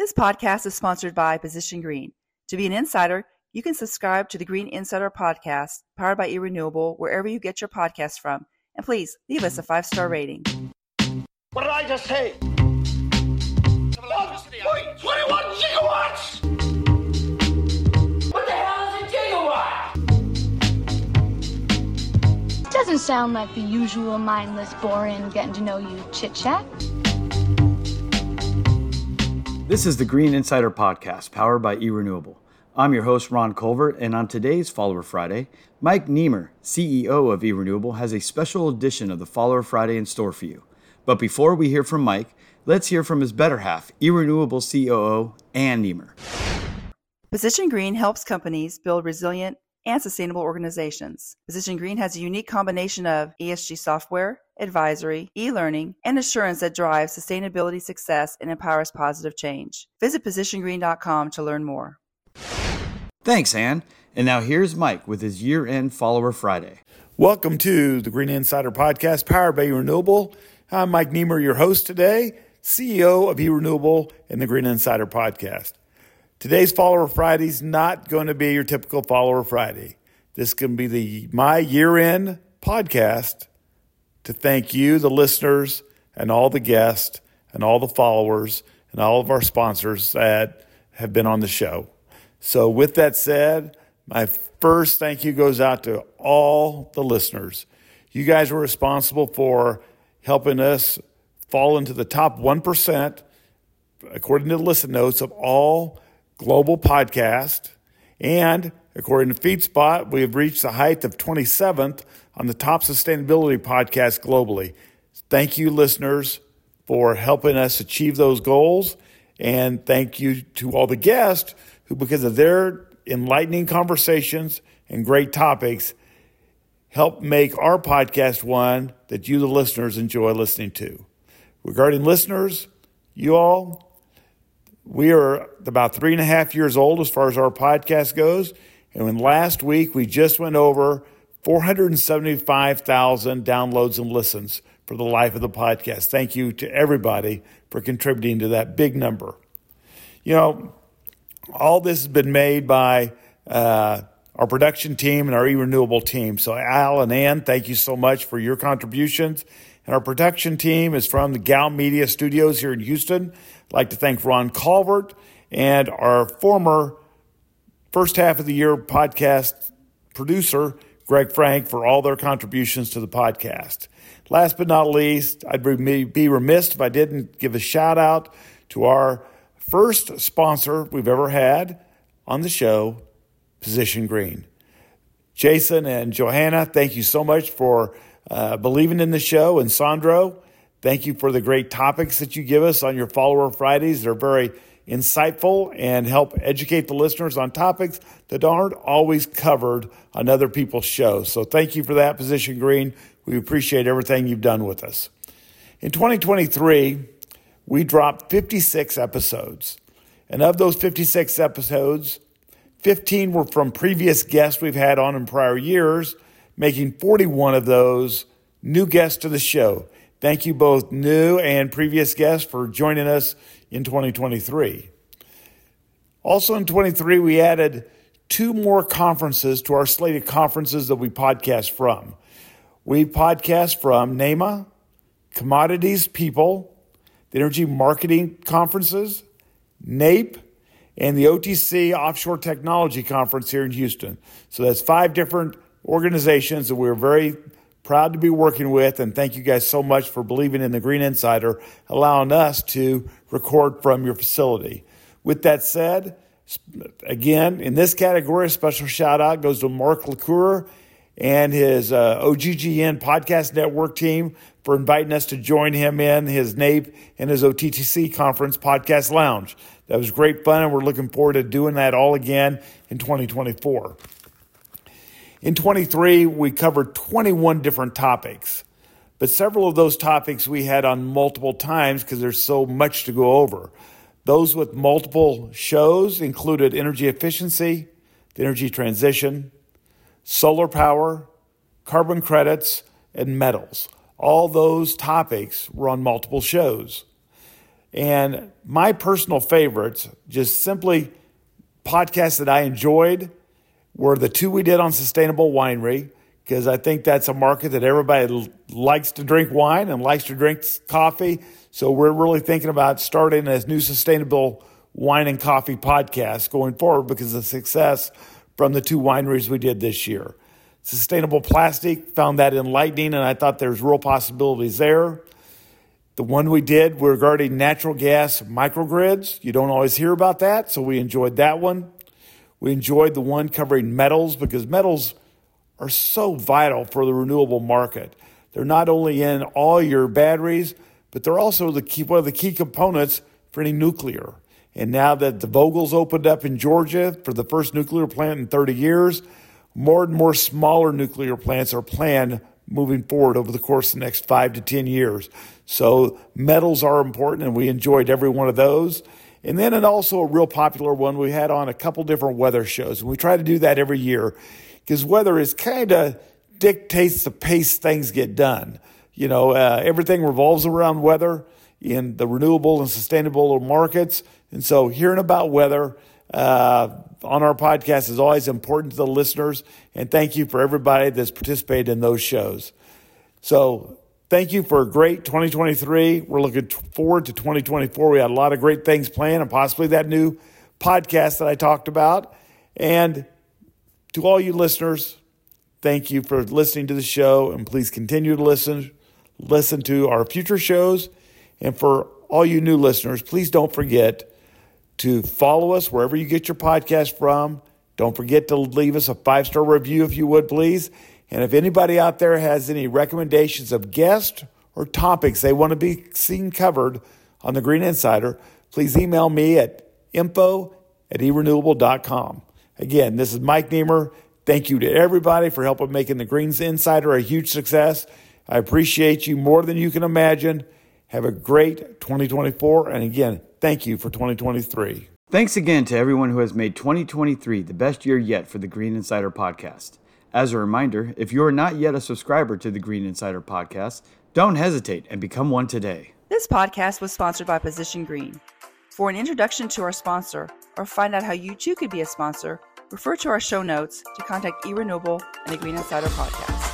This podcast is sponsored by Position Green. To be an insider, you can subscribe to the Green Insider podcast powered by eRenewable wherever you get your podcasts from. And please leave us a five star rating. What did I just say? Oh, wait, 21 gigawatts! What the hell is a gigawatt? Doesn't sound like the usual mindless, boring, getting to know you chit chat. This is the Green Insider Podcast, powered by eRenewable. I'm your host, Ron Colvert, and on today's Follower Friday, Mike Nemer, CEO of eRenewable, has a special edition of the Follower Friday in store for you. But before we hear from Mike, let's hear from his better half, eRenewable COO, Ann Nemer. Position Green helps companies build resilient and sustainable organizations. Position Green has a unique combination of ESG software, advisory, e learning, and assurance that drives sustainability success and empowers positive change. Visit positiongreen.com to learn more. Thanks, Ann. And now here's Mike with his year end Follower Friday. Welcome to the Green Insider Podcast, powered by Renewable. I'm Mike Nemer, your host today, CEO of eRenewable and the Green Insider Podcast. Today's Follower Friday is not going to be your typical Follower Friday. This can be the my year end podcast to thank you, the listeners, and all the guests, and all the followers, and all of our sponsors that have been on the show. So, with that said, my first thank you goes out to all the listeners. You guys were responsible for helping us fall into the top 1%, according to the listen notes, of all global podcast. And according to FeedSpot, we have reached the height of 27th on the top sustainability podcast globally. Thank you, listeners, for helping us achieve those goals. And thank you to all the guests who, because of their enlightening conversations and great topics, help make our podcast one that you, the listeners, enjoy listening to. Regarding listeners, you all, we are about three and a half years old as far as our podcast goes. And when last week we just went over 475,000 downloads and listens for the life of the podcast. Thank you to everybody for contributing to that big number. You know, all this has been made by uh, our production team and our e-renewable team. So Al and Ann, thank you so much for your contributions. And our production team is from the Gal Media Studios here in Houston. I'd like to thank Ron Colvert and our former first half of the year podcast producer, Greg Frank, for all their contributions to the podcast. Last but not least, I'd be remiss if I didn't give a shout out to our first sponsor we've ever had on the show, Position Green. Jason and Johanna, thank you so much for uh, believing in the show. And Sandro, Thank you for the great topics that you give us on your Follower Fridays. They're very insightful and help educate the listeners on topics that aren't always covered on other people's shows. So thank you for that, Position Green. We appreciate everything you've done with us. In 2023, we dropped 56 episodes. And of those 56 episodes, 15 were from previous guests we've had on in prior years, making 41 of those new guests to the show. Thank you both new and previous guests for joining us in 2023. Also in 23, we added two more conferences to our slate of conferences that we podcast from. We podcast from NEMA, Commodities People, the Energy Marketing Conferences, NAPE, and the OTC Offshore Technology Conference here in Houston. So that's five different organizations that we're very proud to be working with, and thank you guys so much for believing in the Green Insider, allowing us to record from your facility. With that said, again, in this category, a special shout out goes to Mark LaCour and his uh, OGGN podcast network team for inviting us to join him in his NAPE and his OTTC conference podcast lounge. That was great fun, and we're looking forward to doing that all again in 2024. In 23, we covered 21 different topics, but several of those topics we had on multiple times because there's so much to go over. Those with multiple shows included energy efficiency, the energy transition, solar power, carbon credits, and metals. All those topics were on multiple shows. And my personal favorites, just simply podcasts that I enjoyed, were the two we did on sustainable winery, because I think that's a market that everybody likes to drink wine and likes to drink coffee. So we're really thinking about starting a new sustainable wine and coffee podcast going forward because of the success from the two wineries we did this year. Sustainable plastic, found that enlightening, and I thought there's real possibilities there. The one we did regarding natural gas microgrids, you don't always hear about that, so we enjoyed that one. We enjoyed the one covering metals because metals are so vital for the renewable market. They're not only in all your batteries, but they're also the key, one of the key components for any nuclear. And now that the Vogtle's opened up in Georgia for the first nuclear plant in 30 years, more and more smaller nuclear plants are planned moving forward over the course of the next five to 10 years. So metals are important, and we enjoyed every one of those. And then, and also a real popular one, we had on a couple different weather shows, and we try to do that every year because weather is kind of dictates the pace things get done. You know, uh, everything revolves around weather in the renewable and sustainable markets. And so hearing about weather uh, on our podcast is always important to the listeners. And thank you for everybody that's participated in those shows. So thank you for a great 2023. We're looking forward to 2024. We had a lot of great things planned and possibly that new podcast that I talked about. And to all you listeners, thank you for listening to the show and please continue to listen listen to our future shows and for all you new listeners, please don't forget to follow us wherever you get your podcast from. Don't forget to leave us a five star review if you would, please. And if anybody out there has any recommendations of guests or topics they want to be seen covered on the Green Insider, please email me at info at erenewable.com. Again, this is Mike Nemer. Thank you to everybody for helping making the Greens Insider a huge success. I appreciate you more than you can imagine. Have a great 2024. And again, thank you for 2023. Thanks again to everyone who has made 2023 the best year yet for the Green Insider podcast. As a reminder, if you are not yet a subscriber to the Green Insider podcast, don't hesitate and become one today. This podcast was sponsored by Position Green. For an introduction to our sponsor or find out how you too could be a sponsor, refer to our show notes to contact eRenewable and the Green Insider podcast.